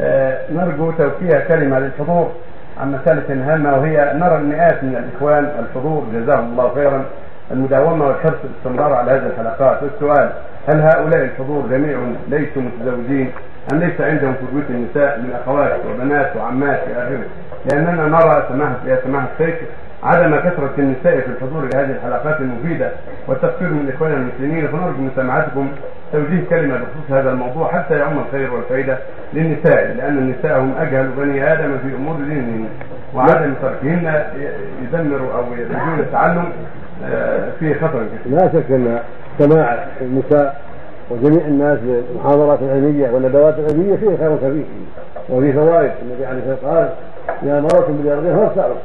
آه، نرجو توجيه كلمة للحضور عن مسألة هامة وهي نرى المئات من الإخوان الحضور جزاهم الله خيرا المداومة والحرص الاستمرار على هذه الحلقات. والسؤال هل هؤلاء الحضور جميع ليسوا متزوجين؟ أم ليس عندهم في البيوت النساء من أخوات وبنات وعمات إلى آخره؟ لأننا نرى سماحة يا سماحة الشيخ عدم كثرة النساء في الحضور لهذه الحلقات المفيدة والتقصير من إخواننا المسلمين فنرجو من سماعتكم توجيه كلمة بخصوص هذا الموضوع حتى يعم الخير والفائدة للنساء لأن النساء هم أجهل بني آدم في أمور دينهم وعدم تركهن يدمر أو بدون التعلم آه، فيه خطر لا شك أن سماع النساء وجميع الناس للمحاضرات العلمية والندوات العلمية فيه خير كبير وفيه فوائد. النبي عليه الصلاة والسلام قال إذا مررتم بالأرض فارسلوا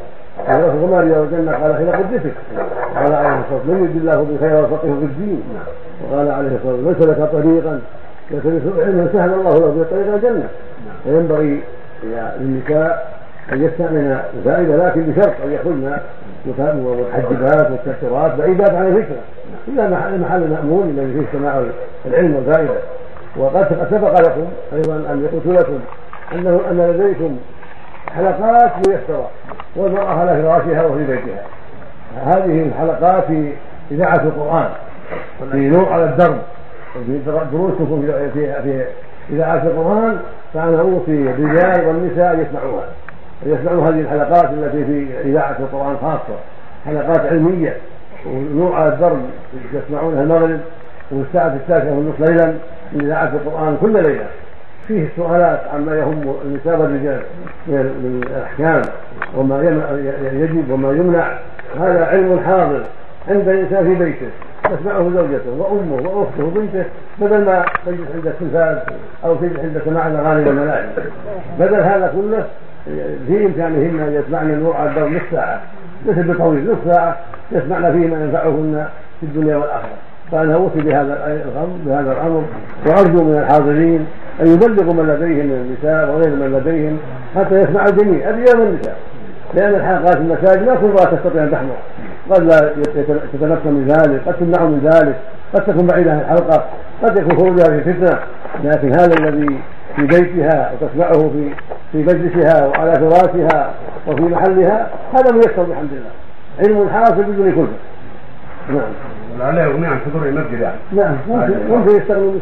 قال وما رياض الجنة قال حين قدتك قال عليه الصلاة والسلام من يرد الله بالخير وفقه في الدين. وقال عليه الصلاة والسلام من سلك طريقا يلتمس علما سهل الله له به طريق الجنة. فينبغي للنساء أن يستأمن زائدة لكن بشرط أن يخرجن متحجبات مستترات بعيدات عن الفكرة. إلا محل مأمون الذي فيه سماع العلم والفائدة. وقد سبق لكم أيضا أن قلت لكم أنه أن لديكم حلقات ميسرة والمرأة على فراشها وفي بيتها. هذه الحلقات في إذاعة القرآن في نور على الدرب وفي دروسكم في في إذاعة القرآن فأنا أوصي الرجال والنساء يسمعوها. يسمعوا هذه الحلقات التي في إذاعة القرآن خاصة. حلقات علمية ونور على الدرب يسمعونها المغرب والساعة التاسعة والنصف ليلا من إذاعة القرآن كل ليلة. فيه سؤالات عما يهم النساء والرجال من الاحكام وما يجب وما يمنع. هذا علم حاضر عند الإنسان في بيته. تسمعه زوجته وأمه وأخته وبنته بدل ما تجلس عند التلفاز أو تجلس عند سماع الاغاني والملاهي بدل هذا كله في إمكانهن أن يسمعن النور على الدور نصف ساعة. ليس بطويل نصف ساعة يسمعن فيه ما ينفعهن في الدنيا والآخرة. فأنا أوصي بهذا الامر بهذا الأمر وأرجو من الحاضرين أن يبلغوا من لديهم من النساء وغير من لديهم حتى يسمع الجميع. الرجال والنساء لأن الحلقات المساجد ما كلها تستطيع أن تحضر. قد لا تتمكن من ذلك قد تمنع من ذلك قد تكون بعيدة عن الحلقة قد يكون خروجها في فتنه لكن هذا الذي في بيتها وتسمعه في في مجلسها وعلى فراشها وفي محلها هذا ميسر بحمد الله. علم حاصل بدون كلفه نعم. ولعله يغني عن حضور المسجد يعني. نعم ممكن ممكن يستغنوا